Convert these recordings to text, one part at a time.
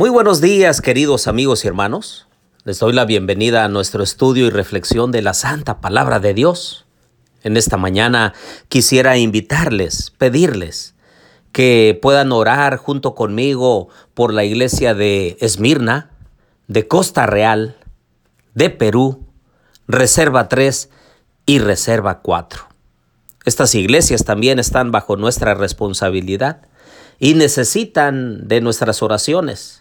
Muy buenos días, queridos amigos y hermanos. Les doy la bienvenida a nuestro estudio y reflexión de la Santa Palabra de Dios. En esta mañana quisiera invitarles, pedirles que puedan orar junto conmigo por la iglesia de Esmirna, de Costa Real, de Perú, Reserva 3 y Reserva 4. Estas iglesias también están bajo nuestra responsabilidad y necesitan de nuestras oraciones.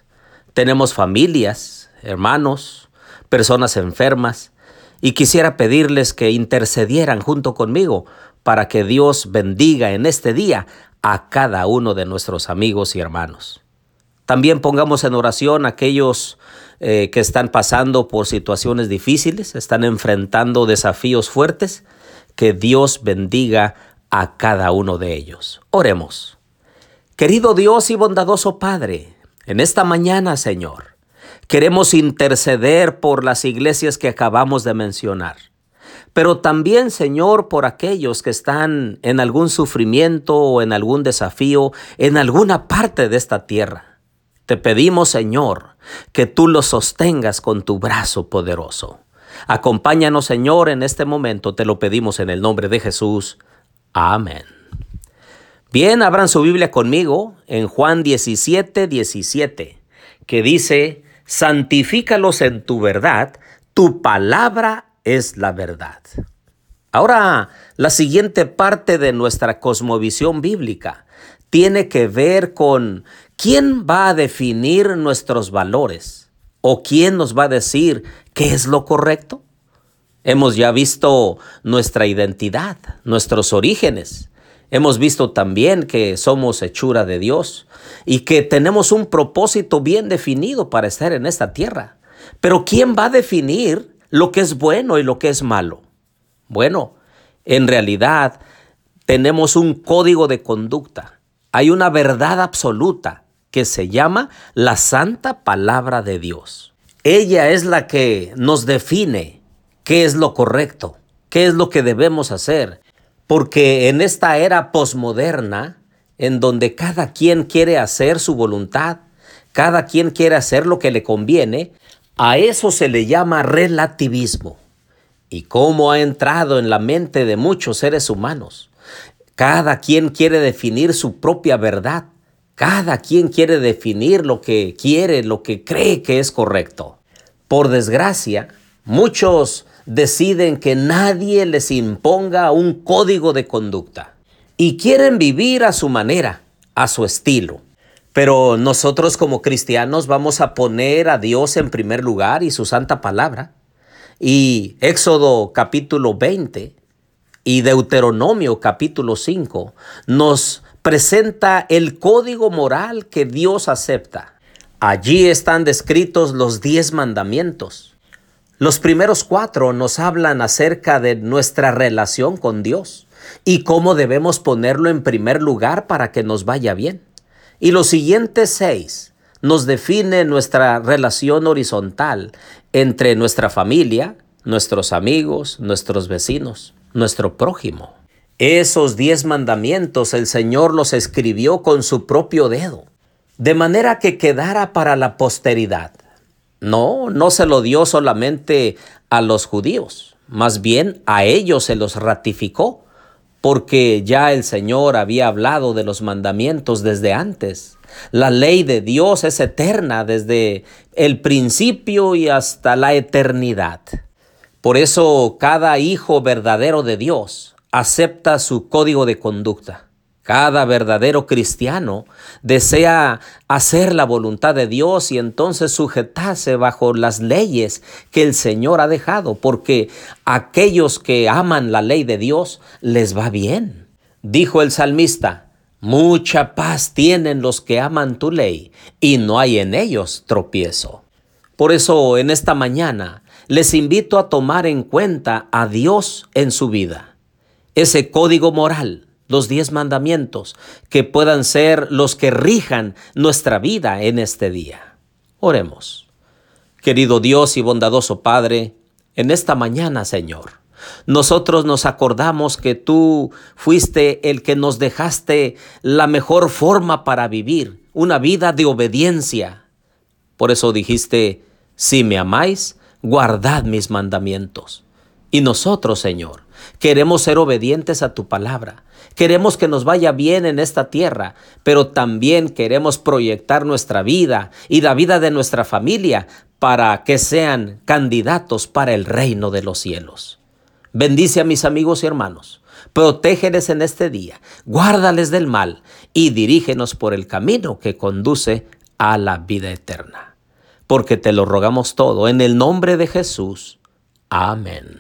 Tenemos familias, hermanos, personas enfermas, y quisiera pedirles que intercedieran junto conmigo para que Dios bendiga en este día a cada uno de nuestros amigos y hermanos. También pongamos en oración a aquellos eh, que están pasando por situaciones difíciles, están enfrentando desafíos fuertes, que Dios bendiga a cada uno de ellos. Oremos. Querido Dios y bondadoso Padre, en esta mañana, Señor, queremos interceder por las iglesias que acabamos de mencionar, pero también, Señor, por aquellos que están en algún sufrimiento o en algún desafío en alguna parte de esta tierra. Te pedimos, Señor, que tú los sostengas con tu brazo poderoso. Acompáñanos, Señor, en este momento, te lo pedimos en el nombre de Jesús. Amén. Bien, abran su Biblia conmigo en Juan 17, 17, que dice, santifícalos en tu verdad, tu palabra es la verdad. Ahora, la siguiente parte de nuestra cosmovisión bíblica tiene que ver con quién va a definir nuestros valores o quién nos va a decir qué es lo correcto. Hemos ya visto nuestra identidad, nuestros orígenes. Hemos visto también que somos hechura de Dios y que tenemos un propósito bien definido para estar en esta tierra. Pero ¿quién va a definir lo que es bueno y lo que es malo? Bueno, en realidad tenemos un código de conducta. Hay una verdad absoluta que se llama la santa palabra de Dios. Ella es la que nos define qué es lo correcto, qué es lo que debemos hacer porque en esta era posmoderna, en donde cada quien quiere hacer su voluntad, cada quien quiere hacer lo que le conviene, a eso se le llama relativismo. ¿Y cómo ha entrado en la mente de muchos seres humanos? Cada quien quiere definir su propia verdad. Cada quien quiere definir lo que quiere, lo que cree que es correcto. Por desgracia, muchos deciden que nadie les imponga un código de conducta y quieren vivir a su manera, a su estilo. Pero nosotros como cristianos vamos a poner a Dios en primer lugar y su santa palabra. Y Éxodo capítulo 20 y Deuteronomio capítulo 5 nos presenta el código moral que Dios acepta. Allí están descritos los diez mandamientos los primeros cuatro nos hablan acerca de nuestra relación con Dios y cómo debemos ponerlo en primer lugar para que nos vaya bien. Y los siguientes seis nos define nuestra relación horizontal entre nuestra familia, nuestros amigos, nuestros vecinos, nuestro prójimo. Esos diez mandamientos el Señor los escribió con su propio dedo, de manera que quedara para la posteridad no, no se lo dio solamente a los judíos, más bien a ellos se los ratificó, porque ya el Señor había hablado de los mandamientos desde antes. La ley de Dios es eterna desde el principio y hasta la eternidad. Por eso cada hijo verdadero de Dios acepta su código de conducta. Cada verdadero cristiano desea hacer la voluntad de Dios y entonces sujetarse bajo las leyes que el Señor ha dejado, porque aquellos que aman la ley de Dios les va bien. Dijo el salmista, mucha paz tienen los que aman tu ley y no hay en ellos tropiezo. Por eso en esta mañana les invito a tomar en cuenta a Dios en su vida, ese código moral los diez mandamientos, que puedan ser los que rijan nuestra vida en este día. Oremos. Querido Dios y bondadoso Padre, en esta mañana, Señor, nosotros nos acordamos que tú fuiste el que nos dejaste la mejor forma para vivir, una vida de obediencia, Por eso dijiste, si me amáis, guardad mis mandamientos. Y nosotros, Señor, queremos ser obedientes a tu palabra. Queremos que nos vaya bien en esta tierra, pero también queremos proyectar nuestra vida y la vida de nuestra familia para que sean candidatos para el reino de los cielos. Bendice a mis amigos y hermanos. Protégeles en este día, guárdales del mal y dirígenos por el camino que conduce a la vida eterna. Porque te lo rogamos todo en el nombre de Jesús. Amén.